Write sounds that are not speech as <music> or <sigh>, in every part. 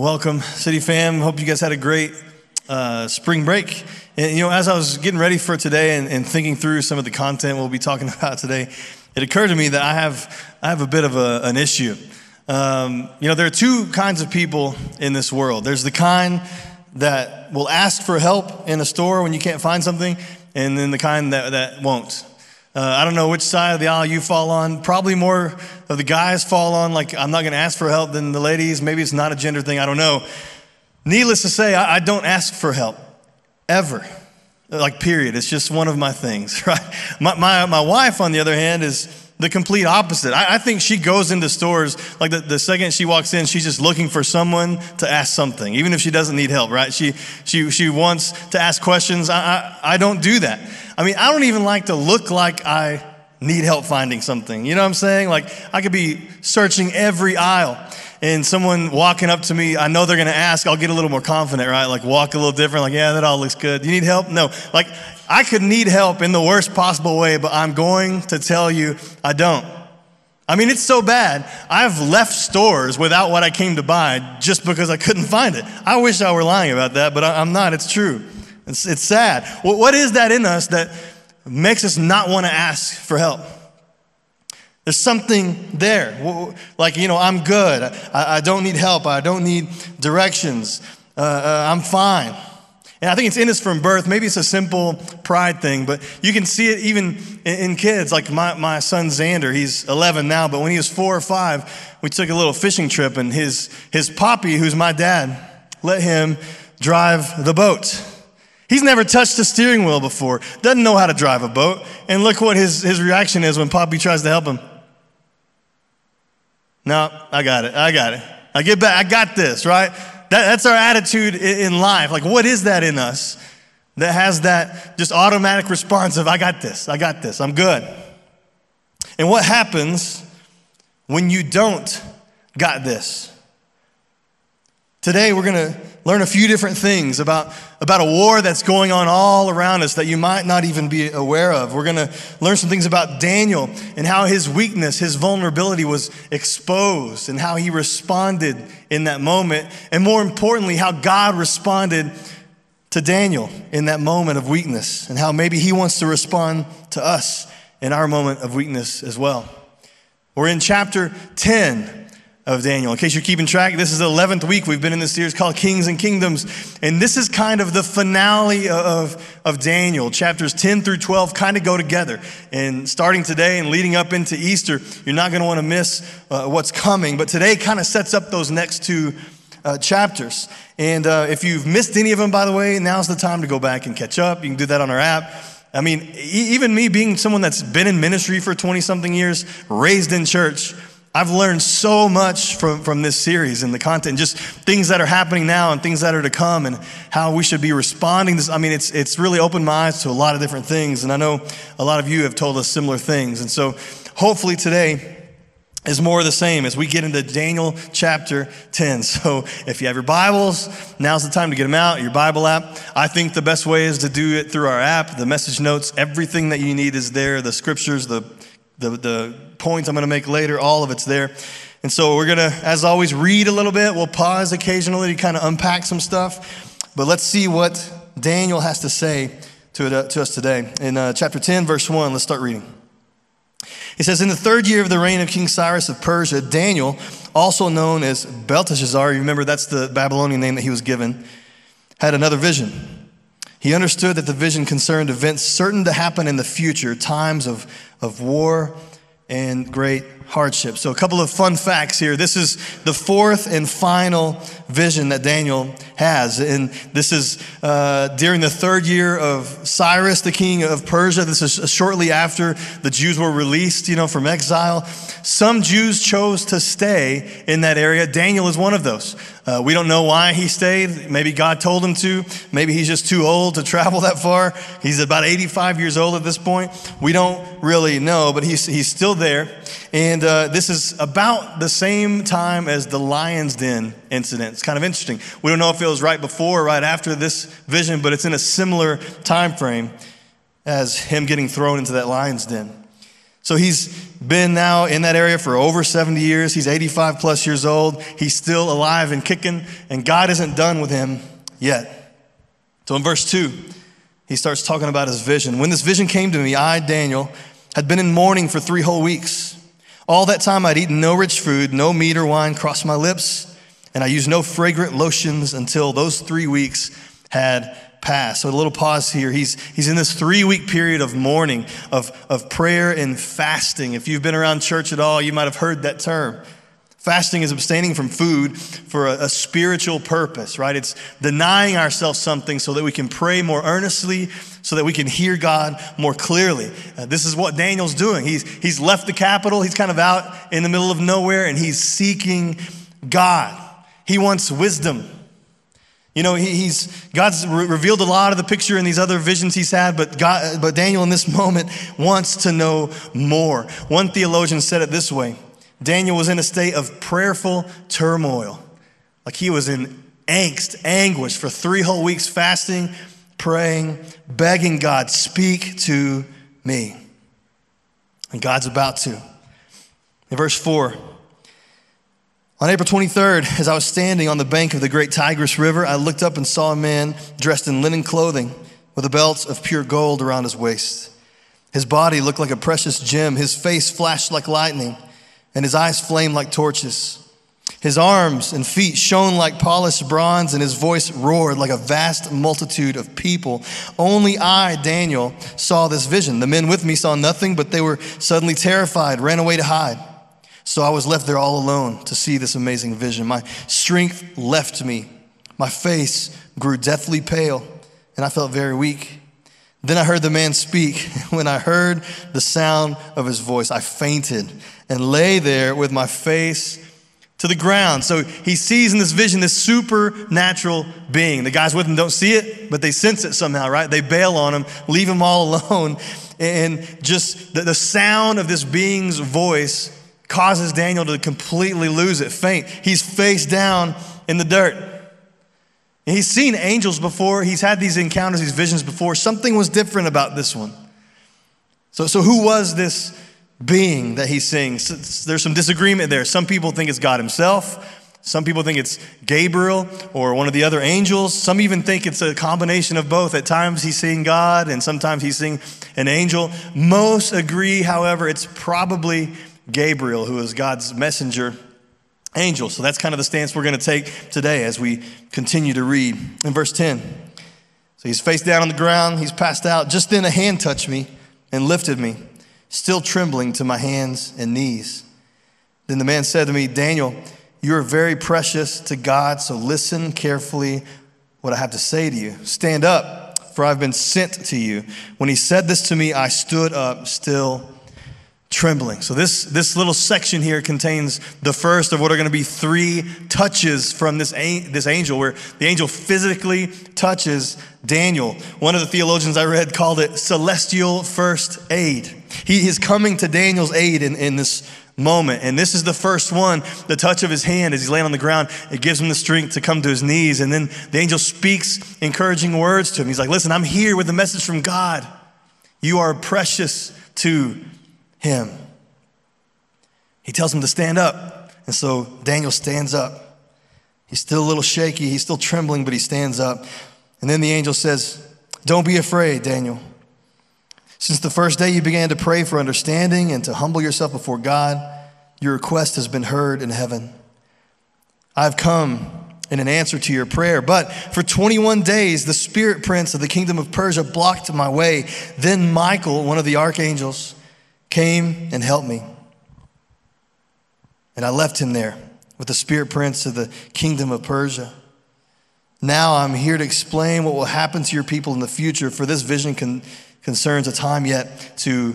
welcome, City Fam. Hope you guys had a great uh, spring break. And, you know, as I was getting ready for today and, and, thinking through some of the content we'll be talking <laughs> about today, it occurred to me that I have, I have a bit of a, an issue. Um, you know, there are two kinds of people in this world. There's the kind that will ask for help in a store when you can't find something, and then the kind that, that won't. Uh, I don't know which side of the aisle you fall on. Probably more of the guys fall on, like, I'm not going to ask for help than the ladies. Maybe it's not a gender thing. I don't know. Needless to say, I, I don't ask for help ever. Like, period. It's just one of my things, <laughs> right? My, my, my wife, on the other hand, is the complete opposite. I, I, think she goes into stores, like the, the second she walks in, she's just looking for someone to ask something, even if she doesn't need help, right? She, she, she wants to ask questions. I, I, I don't do that. I mean, I don't even like to look like I need help finding something. You know what I'm saying? Like, I could be searching every aisle and someone walking up to me, I know they're to ask, I'll get a little more confident, right? Like, walk a little different, like, yeah, that all looks good. You need help? No. Like, I could need help in the worst possible way, but I'm going to tell you I don't. I mean, it's so bad. I've left stores without what I came to buy just because I couldn't find it. I wish I were lying about that, but I'm not. It's true. It's, it's sad. What is that in us that makes us not want to ask for help? There's something there. Like, you know, I'm good. I, I don't need help. I don't need directions. Uh, uh, I'm fine. And I think it's in us from birth. Maybe it's a simple pride thing, but you can see it even in, in kids. Like my, my son Xander, he's 11 now, but when he was four or five, we took a little fishing trip, and his, his poppy, who's my dad, let him drive the boat. He's never touched a steering wheel before, doesn't know how to drive a boat. And look what his, his reaction is when Poppy tries to help him. No, I got it. I got it. I get back. I got this, right? That, that's our attitude in life. Like, what is that in us that has that just automatic response of, I got this, I got this, I'm good? And what happens when you don't got this? Today, we're going to learn a few different things about, about a war that's going on all around us that you might not even be aware of. We're going to learn some things about Daniel and how his weakness, his vulnerability was exposed and how he responded in that moment. And more importantly, how God responded to Daniel in that moment of weakness and how maybe he wants to respond to us in our moment of weakness as well. We're in chapter 10 of Daniel. In case you're keeping track, this is the 11th week we've been in this series called Kings and Kingdoms. And this is kind of the finale of, of Daniel. Chapters 10 through 12 kind of go together. And starting today and leading up into Easter, you're not going to want to miss uh, what's coming. But today kind of sets up those next two uh, chapters. And uh, if you've missed any of them, by the way, now's the time to go back and catch up. You can do that on our app. I mean, even me being someone that's been in ministry for 20 something years, raised in church, I've learned so much from, from this series and the content, just things that are happening now and things that are to come and how we should be responding. This, I mean, it's, it's really opened my eyes to a lot of different things. And I know a lot of you have told us similar things. And so hopefully today is more of the same as we get into Daniel chapter 10. <laughs> So if you have your Bibles, now's the time to get them out, your Bible app. I think the best way is to do it through our app, the message notes, everything that you need is there, the scriptures, the the, the points I'm going to make later, all of it's there. And so we're going to, as always, read a little bit. We'll pause occasionally to kind of unpack some stuff. But let's see what Daniel has to say to, it, to us today. In uh, chapter 10, verse 1, let's start reading. It says, In the third year of the reign of King Cyrus of Persia, Daniel, also known as Belteshazzar, you remember that's the Babylonian name that he was given, had another vision. He understood that the vision concerned events certain to happen in the future, times of, of war and great hardship. So, a couple of fun facts here. This is the fourth and final vision that Daniel has. And this is uh, during the third year of Cyrus, the king of Persia. This is shortly after the Jews were released, you know, from exile. Some Jews chose to stay in that area. Daniel is one of those. Uh, we don't know why he stayed. Maybe God told him to. Maybe he's just too old to travel that far. He's about 85 years old at this point. We don't really know, but he's, he's still there. And uh, this is about the same time as the lion's den incident. It's kind of interesting. We don't know if it was right before or right after this vision, but it's in a similar time frame as him getting thrown into that lion's den. So he's been now in that area for over 70 years. He's 85 plus years old. He's still alive and kicking, and God isn't done with him yet. So in verse 2, he starts talking about his vision. When this vision came to me, I, Daniel, had been in mourning for three whole weeks. All that time I'd eaten no rich food, no meat or wine crossed my lips, and I used no fragrant lotions until those three weeks had passed. So a little pause here. He's, he's in this three week period of mourning, of, of prayer and fasting. If you've been around church at all, you might have heard that term. Fasting is abstaining from food for a, a, spiritual purpose, right? It's denying ourselves something so that we can pray more earnestly, so that we can hear God more clearly. Uh, this is what Daniel's doing. He's, he's left the capital, he's kind of out in the middle of nowhere, and he's seeking God. He wants wisdom. You know, he, he's God's re- revealed a lot of the picture in these other visions he's had, but God, but Daniel in this <laughs> moment wants to know more. One theologian said it this way: Daniel was in a state of prayerful turmoil, like he was in angst, anguish for three whole weeks, fasting, praying, begging God, speak to me. And God's about to. In verse four. On April 23rd, as I was standing on the bank of the great Tigris River, I looked up and saw a man dressed in linen clothing with a belt of pure gold around his waist. His body looked like a precious gem, his face flashed like lightning, and his eyes flamed like torches. His arms and feet shone like polished bronze, and his voice roared like a vast multitude of people. Only I, Daniel, saw this vision. The men with me saw nothing, but they were suddenly terrified, ran away to hide. So I was left there all alone to see this amazing vision. My strength left me. My face grew deathly pale, and I felt very weak. Then I heard the man speak. <laughs> When I heard the sound of his voice, I fainted and lay there with my face to the ground. So he sees in this vision this supernatural being. The guys with him don't see it, but they sense it somehow, right? They bail on him, leave him all <laughs> alone. And just the, the sound of this being's voice causes Daniel to completely lose it, faint. He's face down in the dirt. He's seen angels before, he's had these encounters, these visions before. Something was different about this one. So, so who was this being that he's seeing? There's some disagreement there. Some people think it's God himself. Some people think it's Gabriel or one of the other angels. Some even think it's a combination of both. At times he's seeing God and sometimes he's seeing an angel. Most agree, however, it's probably Gabriel, who is God's messenger angel. So that's kind of the stance we're going to take today as we continue to read. In verse 10, so he's face down on the ground, he's passed out. Just then a hand touched me and lifted me, still trembling to my hands and knees. Then the man said to me, Daniel, you are very precious to God, so listen carefully what I have to say to you. Stand up, for I've been sent to you. When he said this to me, I stood up, still trembling. So this, this little section here contains the first of what are going to be three touches from this, this angel, where the angel physically touches Daniel. One of the theologians I read called it celestial first aid. He is coming to Daniel's aid in, in this moment. And this is the first one, the touch of his hand as he's laying on the ground. It gives him the strength to come to his knees. And then the angel speaks encouraging words to him. He's like, listen, I'm here with a message from God. You are precious to him. He tells him to stand up. And so Daniel stands up. He's still a little shaky, he's still trembling, but he stands up. And then the angel says, Don't be afraid, Daniel. Since the first day you began to pray for understanding and to humble yourself before God, your request has been heard in heaven. I've come in an answer to your prayer. But for 21 days, the spirit prince of the kingdom of Persia blocked my way. Then Michael, one of the archangels, came and helped me. And I left him there with the spirit prince of the kingdom of Persia. Now I'm here to explain what will happen to your people in the future, for this vision con- concerns a time yet to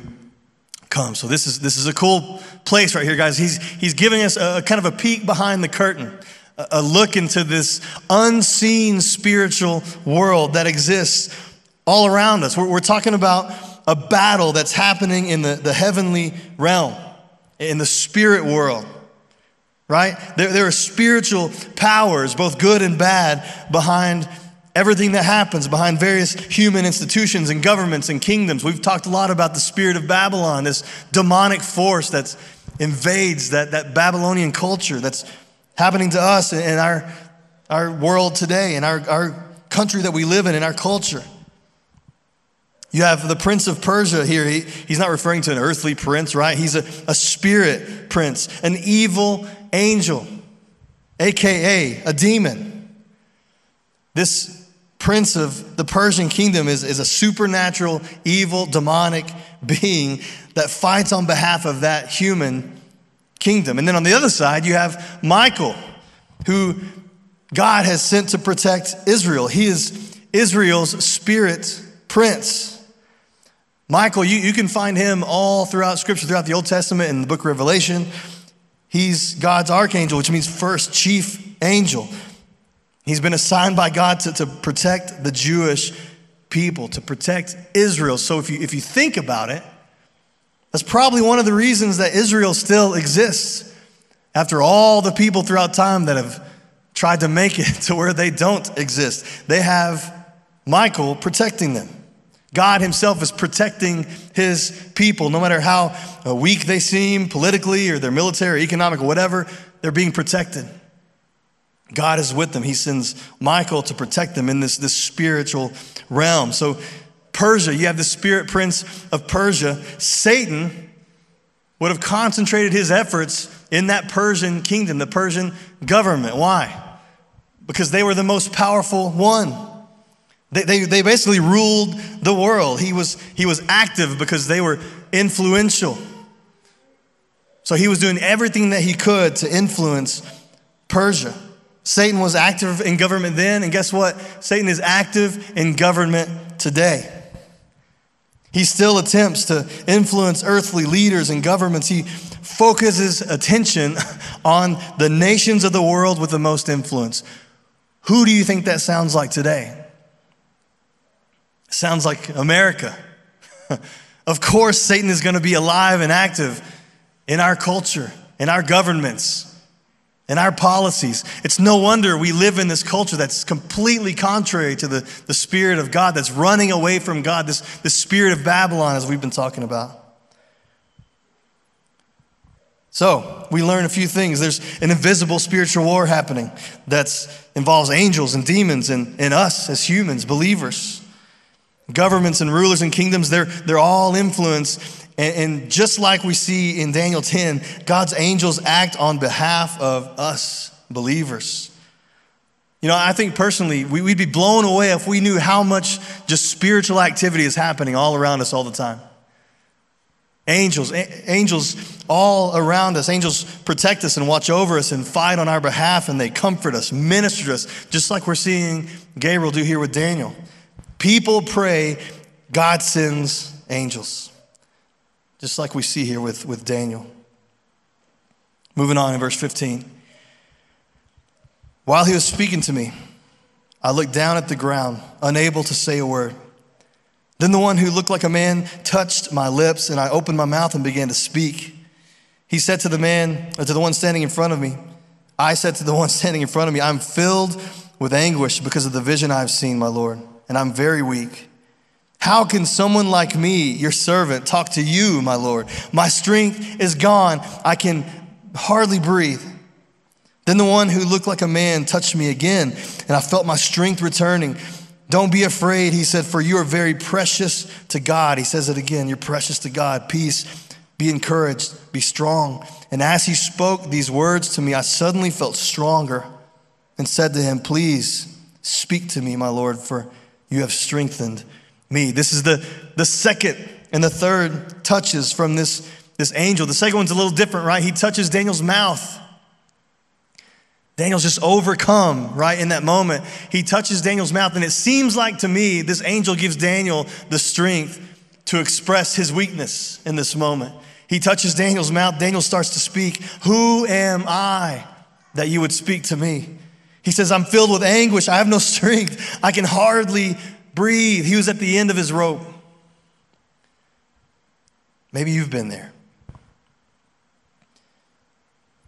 come. So this is this is a cool place right here, guys. He's he's giving us a, a kind of a peek behind the curtain, a, look into this unseen spiritual world that exists all around us. We're, we're talking about a battle that's happening in the, the heavenly realm, in the spirit world, right? There, there are spiritual powers, both good and bad, behind everything that happens behind various human institutions and governments and kingdoms. We've talked a lot about the spirit of Babylon, this demonic force that invades that, that Babylonian culture that's happening to us in our, our world today, in our, our country that we live in, in our culture. You have the prince of Persia here. He, he's not referring to an earthly prince, right? He's a, a spirit prince, an evil angel, AKA a demon. This prince of the Persian kingdom is, is a supernatural, evil, demonic being that fights on behalf of that human kingdom. And then on the other side, you have Michael, who God has sent to protect Israel. He is Israel's spirit prince. Michael, you, you can find him all throughout Scripture, throughout the Old Testament and the book of Revelation. He's God's archangel, which means first chief angel. He's been assigned by God to, to protect the Jewish people, to protect Israel. So if you, if you think about it, that's probably one of the reasons that Israel still exists after all the people throughout time that have tried to make it <laughs> to where they don't exist. They have Michael protecting them. God Himself is protecting His people, no matter how uh, weak they seem politically or their military, or economic, or whatever, they're being protected. God is with them. He sends Michael to protect them in this, this spiritual realm. So, Persia, you have the spirit prince of Persia. Satan would have concentrated his efforts in that Persian kingdom, the Persian government. Why? Because they were the most powerful one. They, they, they basically ruled the world. He was, he was active because they were influential. So he was doing everything that he could to influence Persia. Satan was active in government then, and guess what? Satan is active in government today. He still attempts to influence earthly leaders and governments. He focuses attention <laughs> on the nations of the world with the most influence. Who do you think that sounds like today? Sounds like America. <laughs> of course, Satan is going to be alive and active in our culture, in our governments, in our policies. It's no wonder we live in this culture that's completely contrary to the, the Spirit of God, that's running away from God, this, this spirit of Babylon, as we've been talking about. So, we learn a few things. There's an invisible spiritual war happening that involves angels and demons and, and us as humans, believers. Governments and rulers and kingdoms, they're, they're all influenced. And, and just like we see in Daniel 10, God's angels act on behalf of us believers. You know, I think personally, we, would be blown away if we knew how much just spiritual activity is happening all around us all the time. Angels, a- angels all around us. Angels protect us and watch over us and fight on our behalf, and they comfort us, minister to us, just like we're seeing Gabriel do here with Daniel. People pray, God sends angels. Just like we see here with, with Daniel. Moving on in verse 15. While he was speaking to me, I looked down at the ground, unable to say a word. Then the one who looked like a man touched my lips, and I opened my mouth and began to speak. He said to the man, to the one standing in front of me, I said to the one <laughs> standing in front of me, I'm filled with anguish because of the vision I've seen, my Lord and I'm very weak. How can someone like me, your servant, talk to you, my Lord? My strength is gone. I can hardly breathe. Then the one who looked like a man touched me again, and I felt my strength returning. Don't be afraid, he said, for you are very precious to God. He says it again you're precious to God. Peace, be encouraged, be strong. And as he spoke these words to me, I suddenly felt stronger and said to him, Please speak to me, my Lord, for you have strengthened me. This is the, the second and the third touches from this, this angel. The second one's a little different, right? He touches Daniel's mouth. Daniel's just overcome, right, in that moment. He touches Daniel's mouth, and it seems like to me this angel gives Daniel the strength to express his weakness in this moment. He touches Daniel's mouth. Daniel starts to speak. Who am I that you would speak to me? He says, I'm filled with anguish. I have no <laughs> strength. I can hardly breathe. He was at the end of his rope. Maybe you've been there.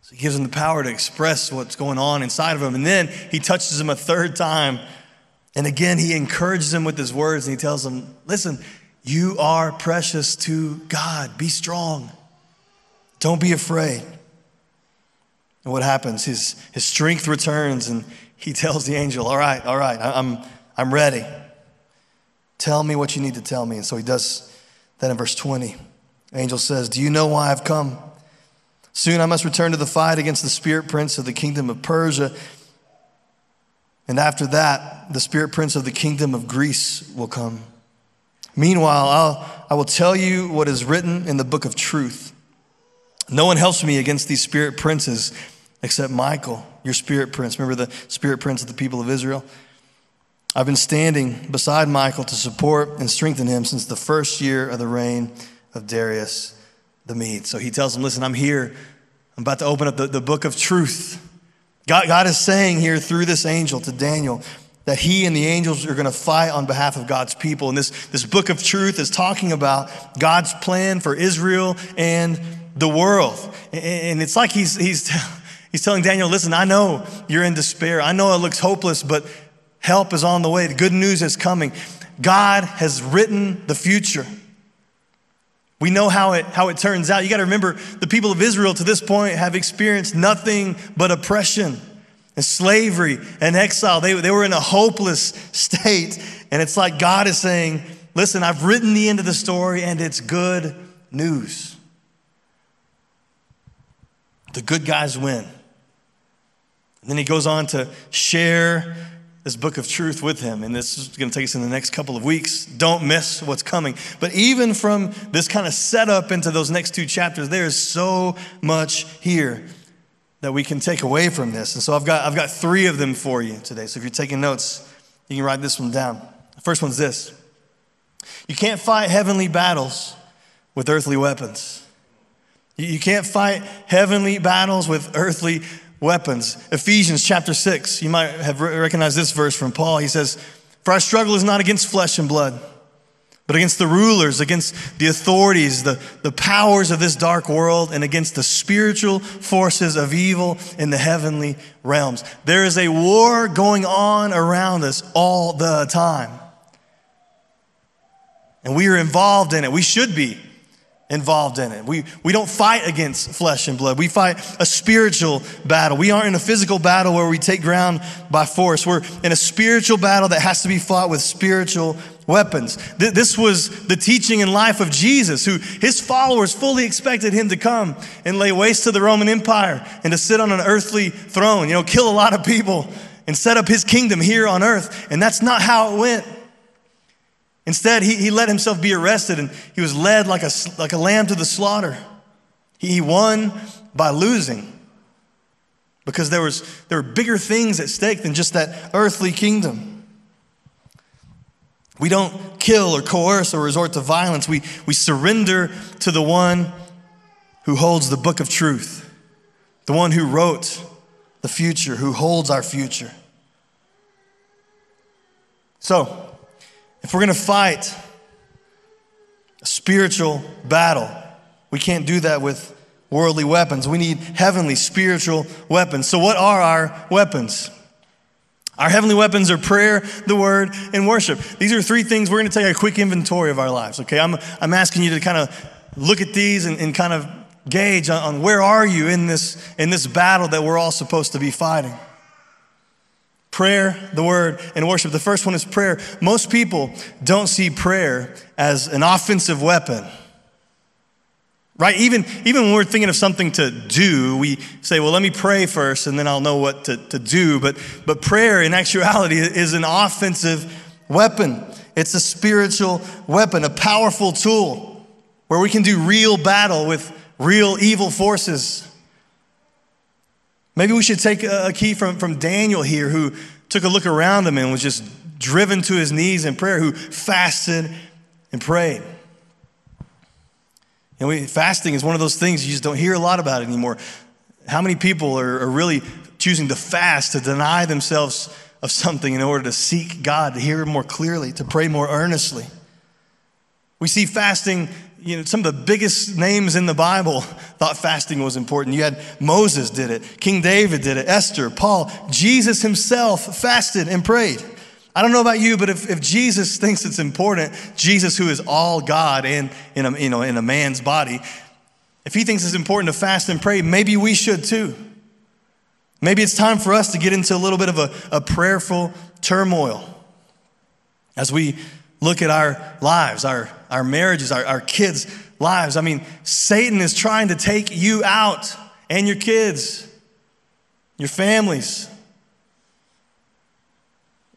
So he gives him the power to express what's going on inside of him. And then he touches him a third time. And again, he encourages him with his words and he tells him, Listen, you are precious to God. Be strong. Don't be afraid. And what happens? His, his strength returns and he <laughs> tells the angel, All right, all right, I'm, I'm ready. Tell me what you need to tell me. And so he does that in verse 20. The angel says, Do you know why I've come? Soon I must return to the fight against the spirit prince of the kingdom of Persia. And after that, the spirit prince of the kingdom of Greece will come. Meanwhile, I'll, I will tell you what is written in the book of truth. No one helps me against these spirit princes except Michael, your spirit prince. Remember the spirit prince of the people of Israel? I've been standing beside Michael to support and strengthen him since the first year of the reign of Darius the Mede. So he tells him, Listen, I'm here. I'm about to open up the, the book of truth. God, God is saying here through this angel to Daniel that he and the angels are going to fight on behalf of God's people. And this, this book of truth is talking about God's plan for Israel and the world. And it's like he's, he's, <laughs> he's telling Daniel, listen, I know you're in despair. I know it looks hopeless, but help is on the way. The good news is coming. God has written the future. We know how it, how it turns out. You got to remember the people of Israel to this point have experienced nothing but oppression and slavery and exile. They, they were in a hopeless state. And it's like God is saying, Listen, I've written the end of the story and it's good news. The good guys win. And then he goes on to share this book of truth with him. And this is going to take us in the next couple of weeks. Don't miss what's coming. But even from this kind of setup into those next two chapters, there is so much here that we can take away from this. And so I've got, I've got three of them for you today. So if you're taking notes, you can write this one down. The first one's this You can't fight heavenly battles with earthly weapons. You can't fight heavenly battles with earthly weapons. Ephesians chapter 6, you might have recognized this verse from Paul. He says, For our struggle is not against flesh and blood, but against the rulers, against the authorities, the, the powers of this dark world, and against the spiritual forces of evil in the heavenly realms. There is a war going on around us all the time. And we are involved in it. We should be involved in it. We, we don't fight against flesh and blood. We fight a spiritual battle. We aren't in a physical battle where we take ground by force. We're in a spiritual battle that has to be fought with spiritual weapons. This was the teaching and life of Jesus, who his followers fully expected him to come and lay waste to the Roman Empire and to sit on an earthly throne, you know, kill a lot of people and set up his kingdom here on earth. And that's not how it went. Instead, he, he let himself be arrested and he was led like a, like a lamb to the slaughter. He won by losing because there, was, there were bigger things at stake than just that earthly kingdom. We don't kill or coerce or resort to violence. We, we surrender to the one who holds the book of truth, the one who wrote the future, who holds our future. So, if we're going to fight a spiritual battle, we can't do that with worldly weapons. We need heavenly spiritual weapons. So, what are our weapons? Our heavenly weapons are prayer, the word, and worship. These are three things. We're going to take a quick inventory of our lives, okay? I'm, I'm asking you to kind of look at these and, and kind of gauge on, on where are you in this, in this battle that we're all supposed to be fighting. Prayer, the word, and worship. The first one is prayer. Most people don't see prayer as an offensive weapon. Right? Even, even when we're thinking of something to do, we say, well, let me pray first and then I'll know what to, to do. But, but prayer, in actuality, is an offensive weapon. It's a spiritual weapon, a powerful tool where we can do real battle with real evil forces. Maybe we should take a key from, from Daniel here, who took a look around him and was just driven to his knees in prayer, who fasted and prayed. And we, fasting is one of those things you just don't hear a lot about anymore. How many people are, are really choosing to fast, to deny themselves of something in order to seek God, to hear more clearly, to pray more earnestly? We see fasting you know, some of the biggest names in the Bible thought fasting was important. You had Moses did it, King David did it, Esther, Paul, Jesus himself fasted and prayed. I don't know about you, but if, if Jesus thinks it's important, Jesus, who is all God and in a, you know, in a man's body, if he thinks it's important to fast and pray, maybe we should too. Maybe it's time for us to get into a little bit of a, a prayerful turmoil as we look at our lives, our, our marriages, our, our kids' lives. I mean, Satan is trying to take you out and your kids, your families.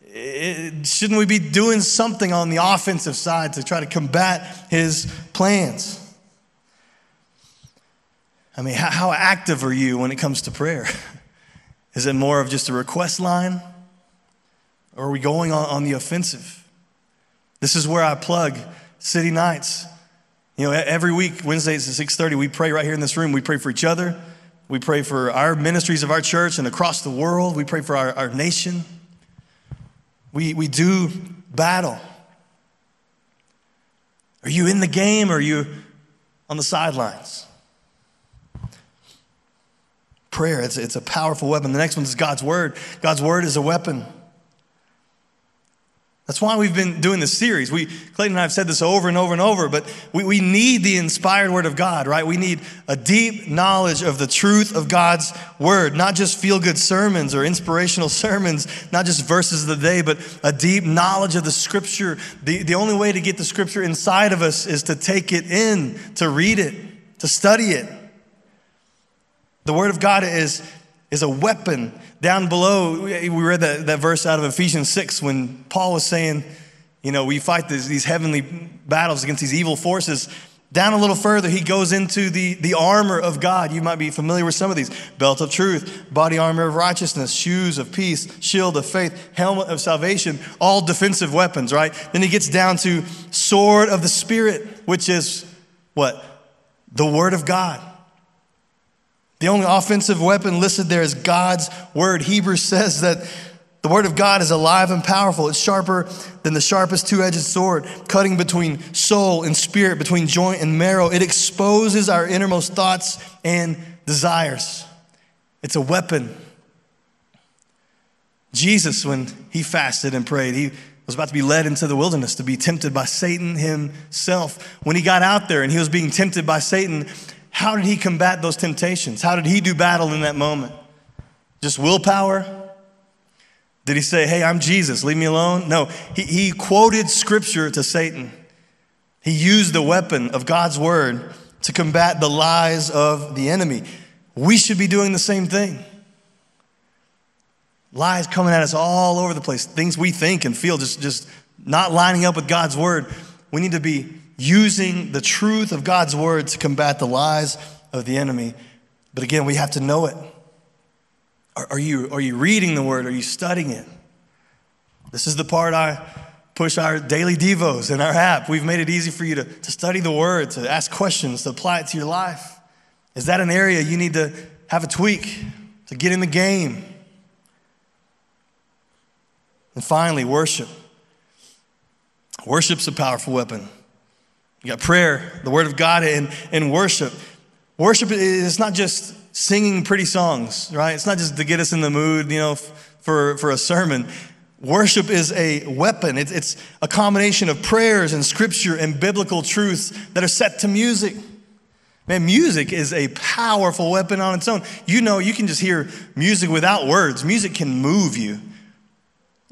It, shouldn't we be doing something on the offensive side to try to combat his plans? I mean, how, how active are you when it comes to prayer? <laughs> Is it more of just a request line? Or are we going on, on the offensive? This is where I plug City Nights. You know, every week, Wednesdays at 6:30, we pray right here in this room. We pray for each other. We pray for our ministries of our church and across the world. We pray for our, our nation. We, we do battle. Are you in the game or are you on the sidelines? Prayer, it's, it's a powerful weapon. The next one is God's Word. God's Word is a weapon. That's why we've been doing this series. We, Clayton and I have said this over and over and over, but we, we need the inspired word of God, right? We need a deep knowledge of the truth of God's word, not just feel good sermons or inspirational <laughs> sermons, not just verses of the day, but a deep knowledge of the scripture. The, the only way to get the scripture inside of us is to take it in, to read it, to study it. The word of God is, is a weapon down below, we read that, that verse out of Ephesians 6 when Paul was saying, you know, we fight these, these heavenly battles against these evil forces. Down a little further, he goes into the, the armor of God. You might be familiar with some of these belt of truth, body armor of righteousness, shoes of peace, shield of faith, helmet of salvation, all defensive weapons, right? Then he gets down to sword of the Spirit, which is what? The Word of God. The only offensive weapon listed there is God's word. Hebrews says that the word of God is alive and powerful. It's sharper than the sharpest two edged sword, cutting between soul and spirit, between joint and marrow. It exposes our innermost thoughts and desires. It's a weapon. Jesus, when he fasted and prayed, he was about to be led into the wilderness to be tempted by Satan himself. When he got out there and he was being tempted by Satan, how did he combat those temptations? How did he do battle in that moment? Just willpower? Did he say, Hey, I'm Jesus, leave me alone? No, he, he quoted scripture to Satan. He used the weapon of God's word to combat the lies of the enemy. We should be doing the same thing. Lies coming at us all over the place, things we think and feel just, just not lining up with God's word. We need to be using the truth of God's word to combat the lies of the enemy. But again, we have to know it. Are, are, you, are you reading the word? Are you studying it? This is the part I push our daily devos in our app. We've made it easy for you to, to study the word, to ask questions, to apply it to your life. Is that an area you need to have a tweak, to get in the game? And finally, worship. Worship's a powerful weapon. You got prayer, the word of God, and, and worship. Worship is not just singing pretty songs, right? It's not just to get us in the mood, you know, for, for a sermon. Worship is a weapon. It's, it's a combination of prayers and scripture and biblical truths that are set to music. Man, music is a powerful weapon on its own. You know, you can just hear music without words. Music can move you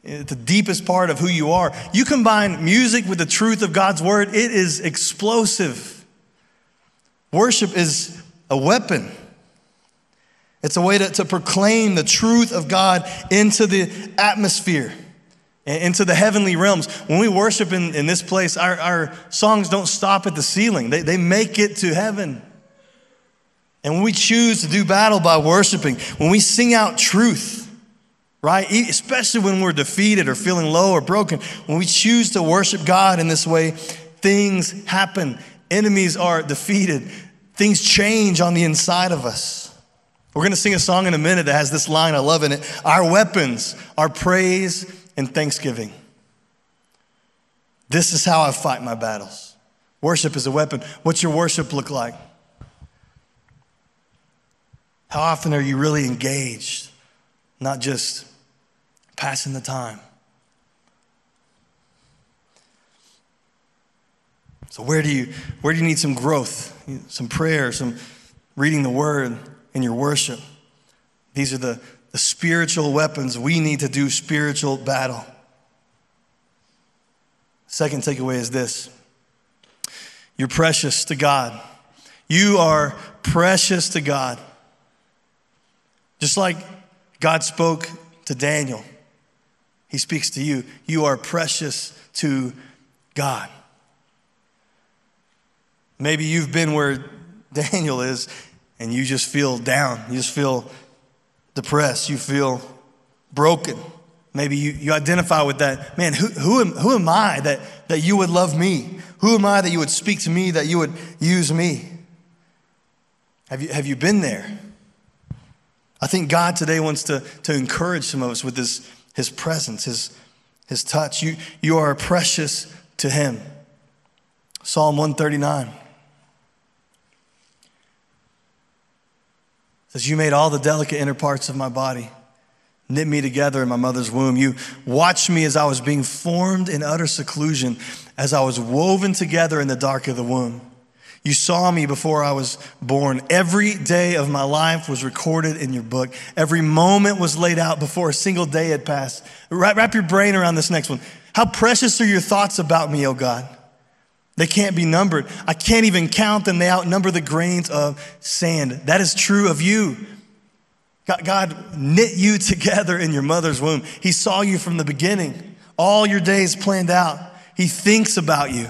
Uh, the deepest part of who you are. You combine music with the truth of God's word, it is explosive. Worship is a weapon. It's a way to, to proclaim the truth of God into the atmosphere, into the heavenly realms. When we worship in, in this place, our, our songs don't stop at the ceiling, they, they make it to heaven. And when we choose to do battle by worshiping, when we sing out truth, right? Especially when we're defeated or feeling low or broken. When we choose to worship God in this way, things happen. Enemies are defeated. Things change on the inside of us. We're going to sing a song in a minute that has this line I love in it. Our weapons are praise and thanksgiving. This is how I fight my battles. Worship is a weapon. What's your worship look like? How often are you really engaged? Not just passing the time. So where do you where do you need some growth, some prayer, some reading the word in your worship? These are the, the spiritual weapons we need to do spiritual battle. Second takeaway is this. You're precious to God. You are precious to God. Just like God spoke to Daniel he speaks to you. You are precious to God. Maybe you've been where <laughs> Daniel is and you just feel down. You just feel depressed. You feel broken. Maybe you, you identify with that. Man, who, who, am, who am I that, that you would love me? Who am I that you would speak to me, that you would use me? Have you, have you been there? I think God today wants to, to encourage some of us with his, his presence, his, his touch. You, you are precious to him. Psalm 139 says, You made all the delicate inner parts of my body knit me together in my mother's womb. You watched me as I was being formed in utter seclusion, as I was woven together in the dark of the womb. You saw me before I was born. Every day of my life was recorded in your book. Every moment was laid out before a single day had passed. Wrap, your brain around this next one. How precious are your thoughts about me, O God? They can't be numbered. I can't even count them. They outnumber the grains of sand. That is true of you. God knit you <laughs> together in your mother's womb. He saw you from the beginning, all your days planned out. He thinks about you.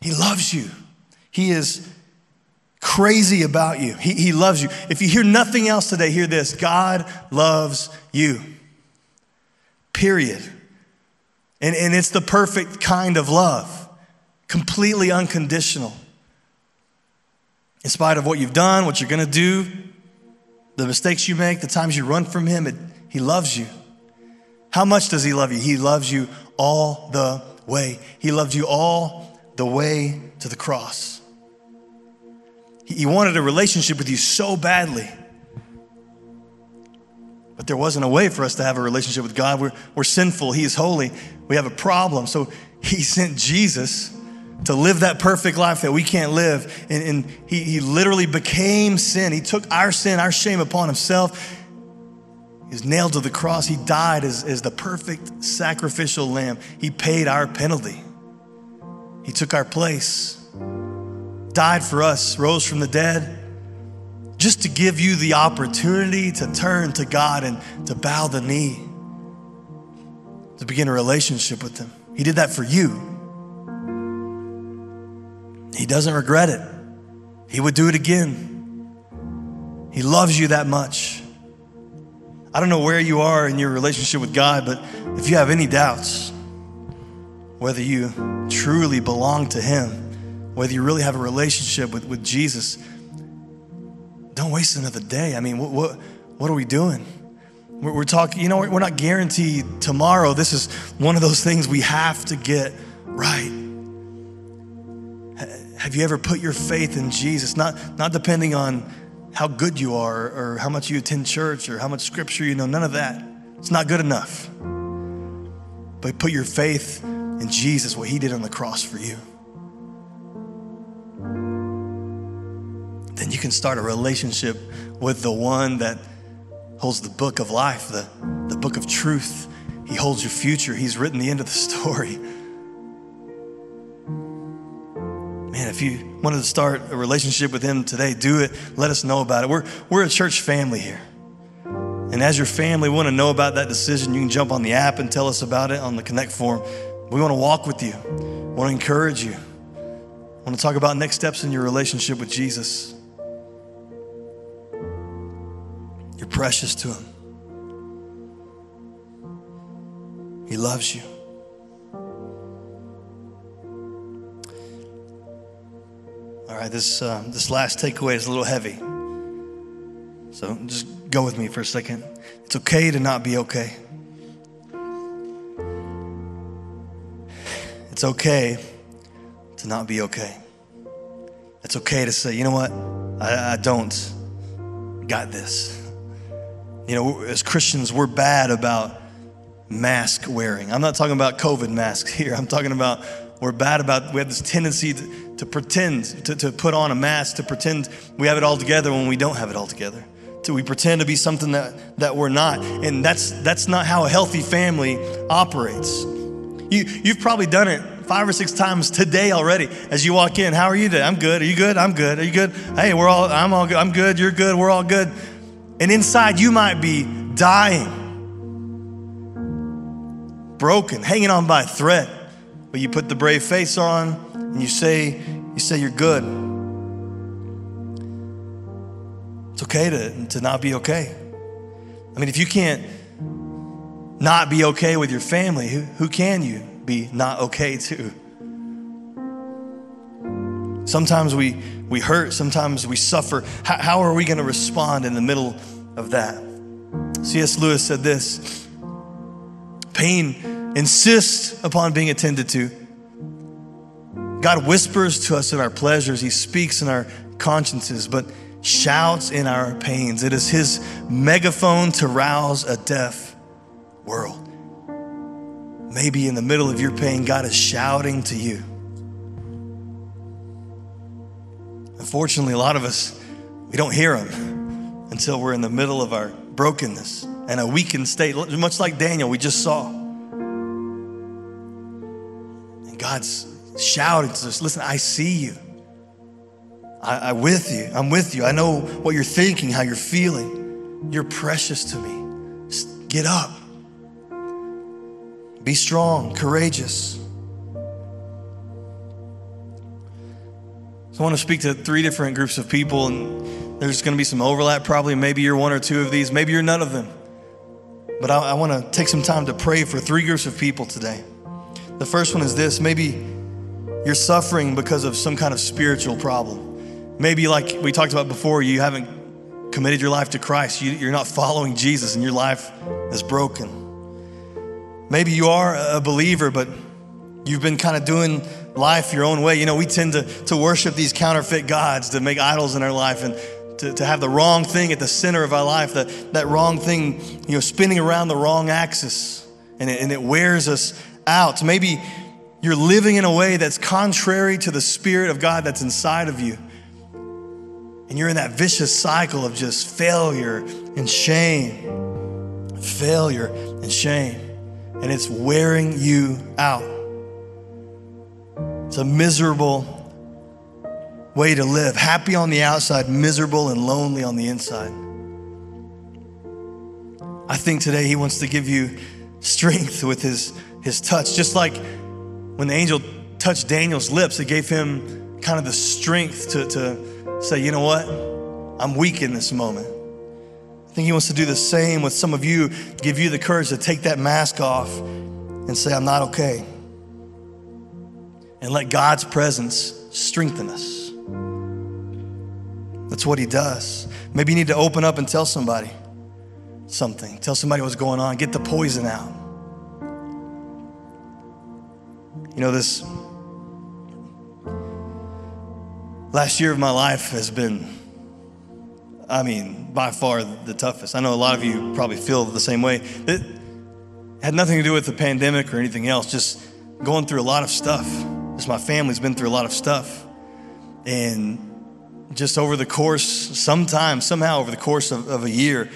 He loves you. He is crazy about you. He, he loves you. If you hear nothing else today, hear this God loves you. Period. And, and it's the perfect kind of love, completely unconditional. In spite of what you've done, what you're going to do, the mistakes you make, the times you run from Him, it, He loves you. How much does He love you? He loves you all the way. He loves you all the way to the cross. He wanted a relationship with you so badly. But there wasn't a way for us to have a relationship with God. We're, we're sinful. He is holy. We have a problem. So He <laughs> sent Jesus to live that perfect life that we can't live. And, and he, he literally became sin. He took our sin, our shame upon himself. He was nailed to the cross. He died as, as the perfect sacrificial lamb. He paid our penalty. He took our place, died for us, rose from the dead, just to give you the opportunity to turn to God and to bow the knee, to begin a relationship with Him. He did that for you. He doesn't regret it. He would do it again. He loves you that much. I don't know where you are in your relationship with God, but if you have any doubts, whether you truly belong to Him, whether you really have a relationship with, with Jesus, don't waste another day. I mean, what, what, what are we doing? We're, we're talking, you know, we're not guaranteed tomorrow. This is one of those things we have to get right. Have you ever put your faith in Jesus? Not, not depending on how good you are or how much you attend church or how much scripture you know, none of that. It's not good enough. But put your faith in Jesus, what he did on the cross for you. Then you can start a relationship with the one that holds the book of life, the, the book of truth. He holds your future. He's written the end of the <laughs> story. man, if you wanted to start a relationship with him today, do it. Let us know about it. We're, we're a church family here. And as your family, want to know about that decision. You can jump on the app and tell us about it on the Connect form. We want to walk with you, we want to encourage you, we want to talk about next steps in your relationship with Jesus. Precious to him, he loves you. All right, this, uh, this last takeaway is a little heavy. So just go with me for a second. It's okay to not be okay. It's okay to not be okay. It's okay to say, you know what? I, I don't got this. You know, as Christians, we're bad about mask wearing. I'm not talking about COVID masks <laughs> here. I'm talking about we're bad about, we have this tendency to, to pretend, to, to put on a mask, to pretend we have it all together when we don't have it all together. To we pretend to be something that, that we're not. And that's, that's not how a healthy family operates. You, you've probably done it five or six times today already as you walk in. How are you today? I'm good. Are you good? I'm good. Are you good? Hey, we're all, I'm all good. I'm good. You're good. We're all good. And inside you might be dying, broken, hanging on by a thread. But you put the brave face on and you say, you say you're good. It's okay to, to not be okay. I mean, if you can't not be okay with your family, who, who can you be not okay to? Sometimes we, we hurt, sometimes we suffer. How, how are we going to respond in the middle of that? C.S. Lewis said this pain insists upon being attended to. God whispers to us in our pleasures, He speaks in our consciences, but shouts in our pains. It is His megaphone to rouse a deaf world. Maybe in the middle of your pain, God is shouting to you. Unfortunately, a lot of us, we don't hear them until we're in the middle of our brokenness and a weakened state, much like Daniel, we just saw. And God's shouting to us listen, I see you. I, am with you. I'm with you. I know what you're thinking, how you're feeling. You're precious to me. Just get up. Be strong, courageous. So I want to speak to three different groups of people, and there's going to be some overlap probably. Maybe you're one or two of these, maybe you're none of them. But I, I want to take some time to pray for three groups of people today. The first one is this maybe you're suffering because of some kind of spiritual problem. Maybe, like we talked about before, you haven't committed your life to Christ. You, you're not following Jesus and your life is broken. Maybe you are a believer, but you've been kind of doing life your own way. You know, we tend to, to worship these counterfeit gods, to make idols in our life, and to, to have the wrong thing at the center of our life, that, that wrong thing, you know, spinning around the wrong axis, and it, and it wears us out. Maybe you're living in a way that's contrary to the Spirit of God that's inside of you. And you're in that vicious cycle of just failure and shame, failure and shame and it's wearing you out. It's a miserable way to live. Happy on the outside, miserable and lonely on the inside. I think today he wants to give you strength with his, his touch. Just like when the angel touched Daniel's lips, it gave him kind of the strength to, to say, you know what? I'm weak in this moment I think He wants to do the same with some of you, give you the courage to take that mask off and say, I'm not okay. And let God's presence strengthen us. That's what He does. Maybe you need to open up and tell somebody something, tell somebody what's going on, get the poison out. You know, this last year of my life has been I mean, by far the toughest. I know a lot of you probably feel the same way. It had nothing to do with the pandemic or anything else, just going through a lot of stuff. My family's been through a lot of stuff. And just over the course, sometime, somehow over the course of, of a year,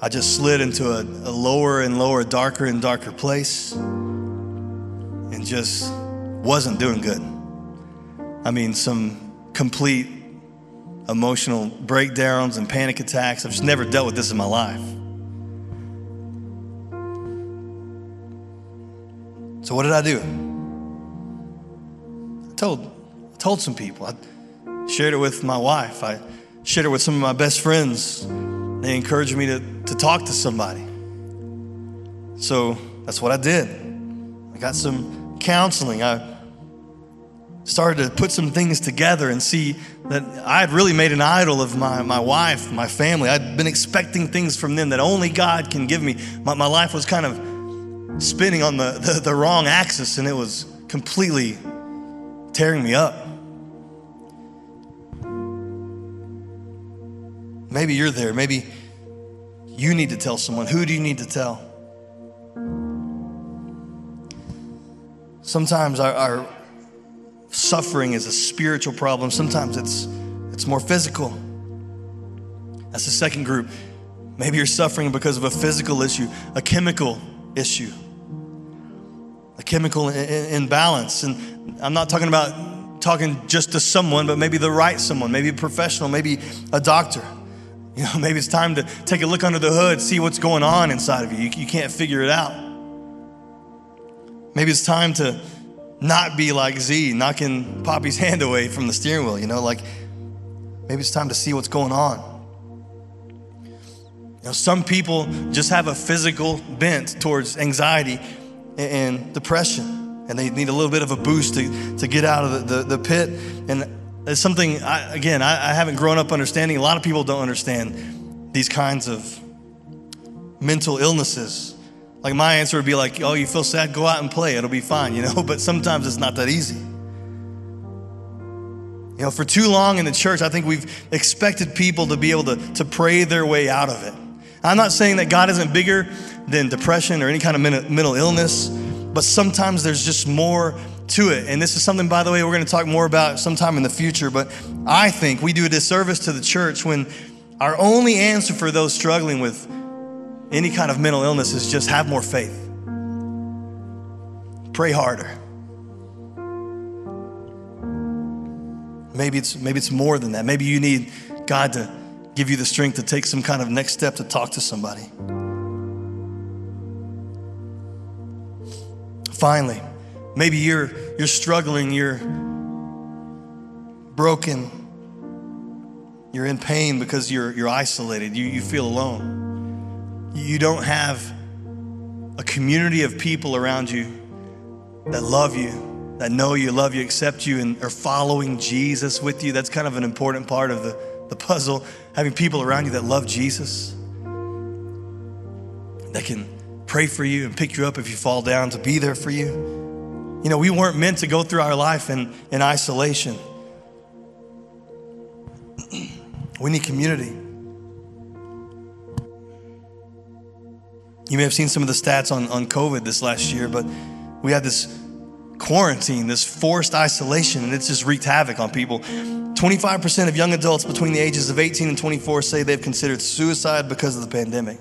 I just slid into a, a lower and lower, darker and darker place and just wasn't doing good. I mean, some complete emotional breakdowns and panic attacks. I've just never dealt with this in my life. So what did I do? Told, I told some people. I shared it with my wife. I shared it with some of my best friends. They encouraged me to, to talk to somebody. So that's what I did. I got some counseling. I started to put some things together and see that I had really made an idol of my, my wife, my family. I'd been expecting things from them that only God can give me. My, my life was kind of spinning on the, <laughs> the, the wrong axis and it was completely tearing me up. Maybe you're there. Maybe you need to tell someone. Who do you need to tell? Sometimes our, our suffering is a spiritual problem. Sometimes it's, it's more physical. That's the second group. Maybe you're suffering because of a physical issue, a chemical issue, a chemical imbalance. And I'm not talking about talking just to someone, but maybe the right someone, maybe a professional, maybe a doctor. <laughs> You know, maybe it's time to take a look under the hood, see what's going on inside of you. You, you can't figure it out. Maybe it's time to not be like Z, knocking Poppy's <laughs> hand away from the steering wheel, you know, like maybe it's time to see what's going on. You know, some people just have a physical bent towards anxiety and depression, and they need a little bit of a boost to, to get out of the, the, the pit. And it's something, I, again, I, I haven't grown up understanding. A lot of people don't understand these kinds of mental illnesses. Like my answer would be like, oh, you feel sad? Go out and play. It'll be fine, <laughs> you know? But sometimes it's not that easy. You know, for too long in the church, I think we've expected people to be able to, to pray their way out of it. I'm not saying that God isn't bigger than depression or any kind of mental illness, but sometimes there's just more to it. And this is something, by the way, we're going to talk more about sometime in the future. But I think we do a disservice to the church when our only answer for those struggling with any kind of mental illness is just have more faith. Pray harder. Maybe it's maybe it's more than that. Maybe you need God to give you the strength to take some kind of next step to talk to somebody. Finally, maybe you're you're struggling, you're broken, you're in pain because you're you're isolated, you, you feel alone. You don't have a community of people around you that love you, that know you, love you, accept you, and are following Jesus with you. That's kind of an important part of the, the puzzle having people around you that love Jesus, that can pray for you and pick you up if you fall down, to be there for you. You know, we weren't meant to go through our life in, in isolation. we need community. You may have seen some of the stats on, on COVID this last year, but we had this quarantine, this forced isolation, and it's just wreaked havoc on people. 25% of young adults between the ages of 18 and 24 say they've considered suicide because of the pandemic.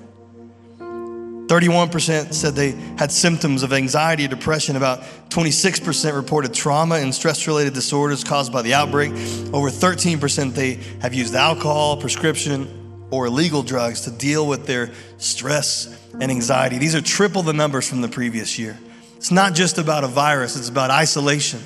31% said they had symptoms of anxiety or depression. About 26% reported trauma and stress related disorders caused by the outbreak. Over 13% they have used alcohol, prescription, or illegal drugs to deal with their stress and anxiety. These are triple the numbers from the previous year. It's not just about a virus, it's about isolation.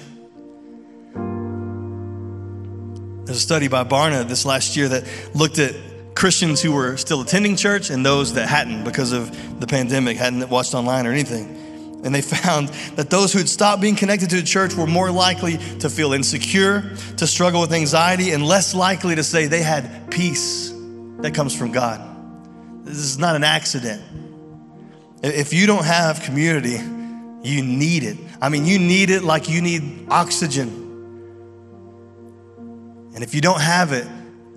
There's a study by Barna this last year that looked at Christians who were still attending church and those that hadn't because of the pandemic, hadn't watched online or anything. And they <laughs> found that those who had stopped being connected to the church were more likely to feel insecure, to struggle with anxiety, and less likely to say they had peace that comes from God. This is not an accident. If you don't have community, you need it. I mean, you need it like you need oxygen. And if you don't have it,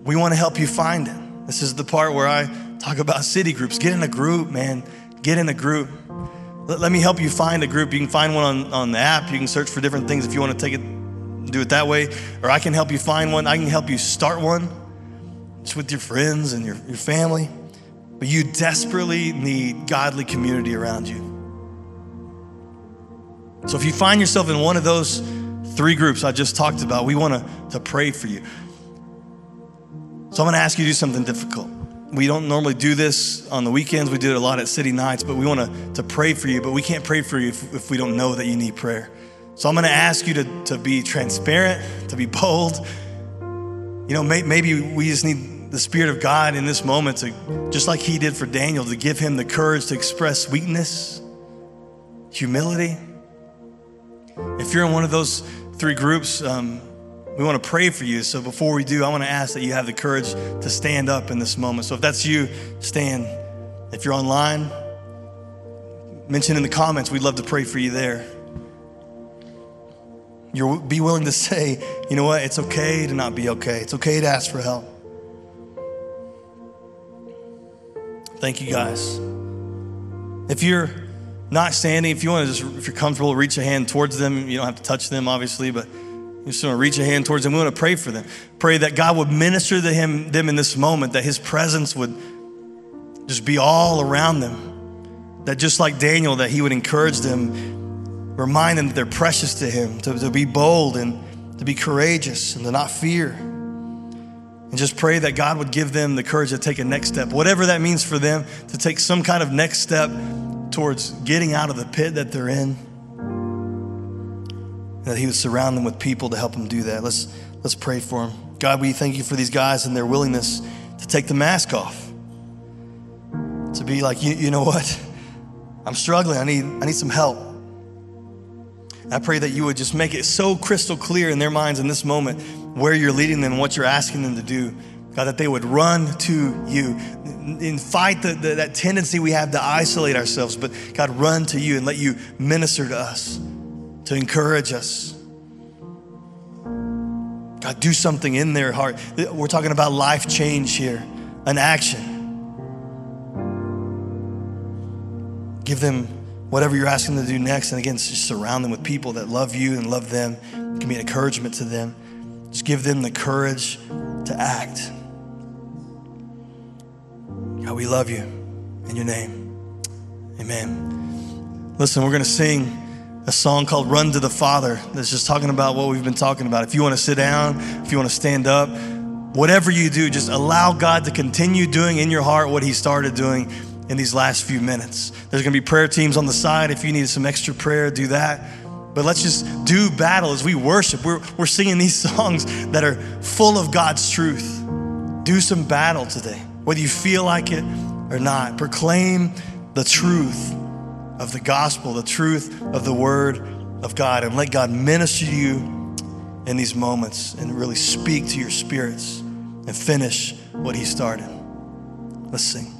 we want to help you find it. This is the part where I talk about city groups. Get in a group, man. Get in a group. Let, let me help you find a group. You can find one on, on the app. You can search for different things if you want to take it, do it that way. Or I can help you find one. I can help you start one just with your friends and your, your family. But you desperately need godly community around you. So if you find yourself in one of those three groups I just talked about, we want to, to pray for you. So I'm going to ask you to do something difficult. We don't normally do this on the weekends. We do it a lot at city nights, but we want to, to pray for you. But we can't pray for you if, if we don't know that you need prayer. So I'm going to ask you to, to be transparent, to be bold. You know, may, maybe we just need the Spirit of God in this moment to, just like He did for Daniel, to give him the courage to express weakness, humility. If you're in one of those three groups. Um, we want to pray for you. So before we do, I want to ask that you have the courage to stand up in this moment. So if that's you, stand. If you're online, mention in the comments. We'd love to pray for you there. You'll be willing to say, you know what? It's okay to not be okay. It's okay to ask for help. Thank you guys. If you're not standing, if you want to just, if you're comfortable, reach a hand towards them. You don't have to touch them, obviously, but you just want to reach a hand towards them. We want to pray for them. Pray that God would minister to him, them in this moment, that his presence would just be all around them. That just like Daniel, that he would encourage them, remind them that they're precious to him, to, to be bold and to be courageous and to not fear. And just pray that God would give them the courage to take a next step, whatever that means for them, to take some kind of next step towards getting out of the pit that they're in. That He would surround them with people to help them do that. Let's, let's pray for them. God, we thank you for these guys and their willingness to take the mask off. To be like, you, you know what? I'm struggling. I need, I need some help. I pray that you would just make it so crystal clear in their minds in this moment where you're leading them, what you're asking them to do. God, that they would run to you and fight the, the, that tendency we have to isolate ourselves, but God, run to you and let you minister to us, to encourage us. God, do something in their heart. We're talking about life change here, an action. Give them whatever you're asking them to do next. And again, just surround them with people that love you and love them, it can be an encouragement to them. Just give them the courage to act. God, we love you in your name. Amen. Listen, we're going to sing a song called Run to the Father that's just talking about what we've been talking about. If you want to sit down, if you want to stand up, whatever you do, just allow God to continue doing in your heart what He started doing in these last few minutes. There's going to be prayer teams on the side. If you need some extra prayer, do that. But let's just do battle as we worship. We're, we're singing these <laughs> songs that are full of God's truth. Do some battle today, whether you feel like it or not. Proclaim the truth of the gospel, the truth of the word of God, and let God minister to you in these moments and really speak to your spirits and finish what He started. Let's sing.